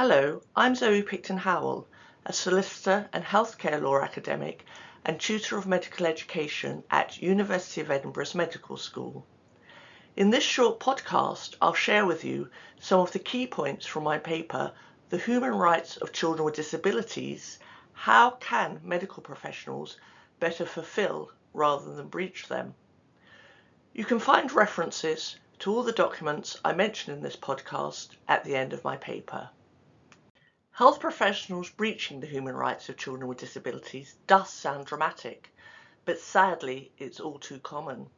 Hello, I'm Zoe Picton Howell, a solicitor and healthcare law academic and tutor of medical education at University of Edinburgh's Medical School. In this short podcast, I'll share with you some of the key points from my paper, The Human Rights of Children with Disabilities, How Can Medical Professionals Better Fulfill Rather Than Breach Them? You can find references to all the documents I mention in this podcast at the end of my paper. Health professionals breaching the human rights of children with disabilities does sound dramatic, but sadly it's all too common.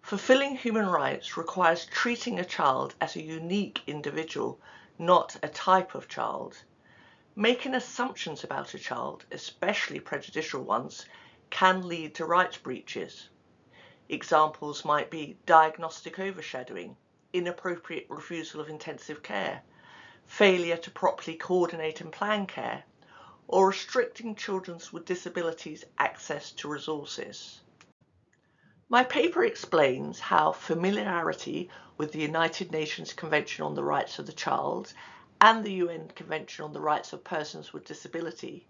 Fulfilling human rights requires treating a child as a unique individual, not a type of child. Making assumptions about a child, especially prejudicial ones, can lead to rights breaches. Examples might be diagnostic overshadowing, inappropriate refusal of intensive care, failure to properly coordinate and plan care, or restricting children with disabilities access to resources. My paper explains how familiarity with the United Nations Convention on the Rights of the Child and the UN Convention on the Rights of Persons with Disability,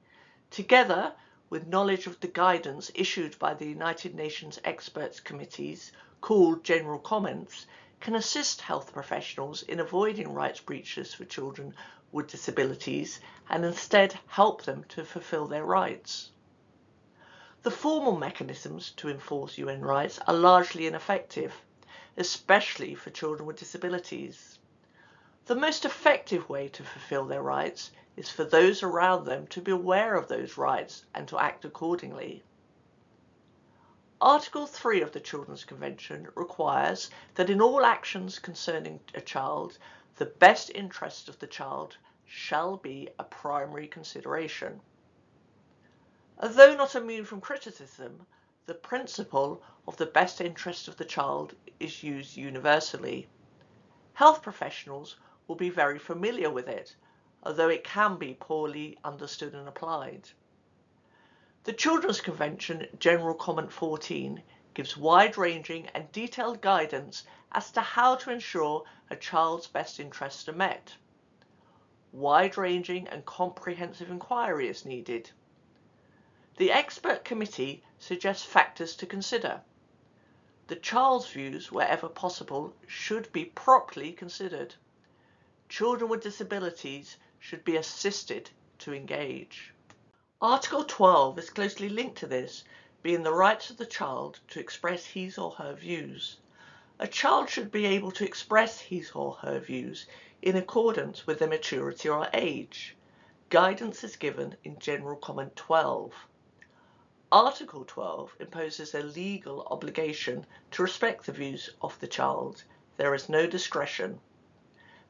together with knowledge of the guidance issued by the United Nations Experts Committees called General Comments, can assist health professionals in avoiding rights breaches for children with disabilities and instead help them to fulfill their rights. The formal mechanisms to enforce UN rights are largely ineffective, especially for children with disabilities. The most effective way to fulfill their rights is for those around them to be aware of those rights and to act accordingly. Article 3 of the Children's Convention requires that in all actions concerning a child, the best interest of the child shall be a primary consideration. Although not immune from criticism, the principle of the best interest of the child is used universally. Health professionals will be very familiar with it, although it can be poorly understood and applied. The Children's Convention General Comment 14 gives wide-ranging and detailed guidance as to how to ensure a child's best interests are met. Wide-ranging and comprehensive inquiry is needed. The expert committee suggests factors to consider. The child's views, wherever possible, should be properly considered. Children with disabilities should be assisted to engage. Article 12 is closely linked to this, being the rights of the child to express his or her views. A child should be able to express his or her views in accordance with their maturity or age. Guidance is given in General Comment 12. Article 12 imposes a legal obligation to respect the views of the child. There is no discretion.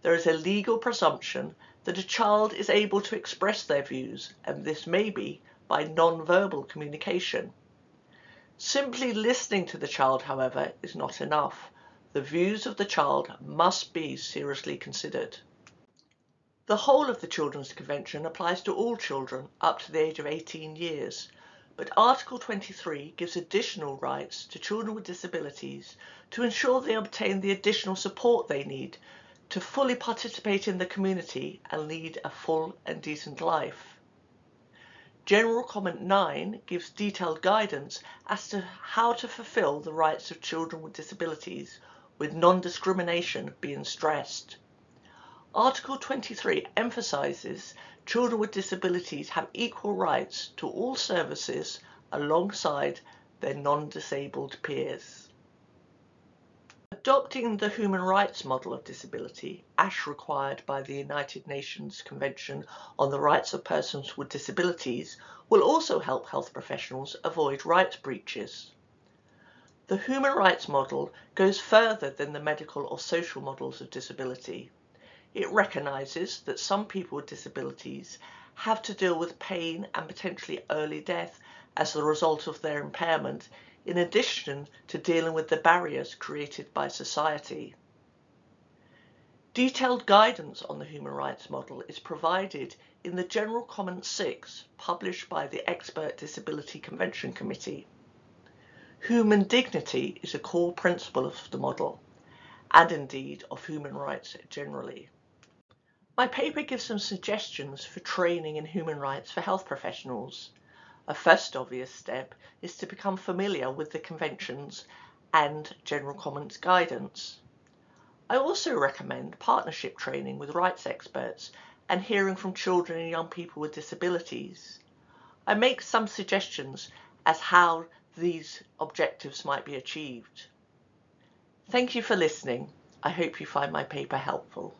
There is a legal presumption that a child is able to express their views, and this may be by non-verbal communication. Simply listening to the child, however, is not enough. The views of the child must be seriously considered. The whole of the Children's Convention applies to all children up to the age of 18 years, but Article 23 gives additional rights to children with disabilities to ensure they obtain the additional support they need to fully participate in the community and lead a full and decent life. General Comment 9 gives detailed guidance as to how to fulfill the rights of children with disabilities, with non-discrimination being stressed. Article 23 emphasises children with disabilities have equal rights to all services alongside their non-disabled peers. Adopting the human rights model of disability, as required by the United Nations Convention on the Rights of Persons with Disabilities, will also help health professionals avoid rights breaches. The human rights model goes further than the medical or social models of disability. It recognises that some people with disabilities have to deal with pain and potentially early death as the result of their impairment in addition to dealing with the barriers created by society. Detailed guidance on the human rights model is provided in the General Comment 6 published by the Expert Disability Convention Committee. Human dignity is a core principle of the model and indeed of human rights generally. My paper gives some suggestions for training in human rights for health professionals. A first obvious step is to become familiar with the conventions and General Comments guidance. I also recommend partnership training with rights experts and hearing from children and young people with disabilities. I make some suggestions as how these objectives might be achieved. Thank you for listening. I hope you find my paper helpful.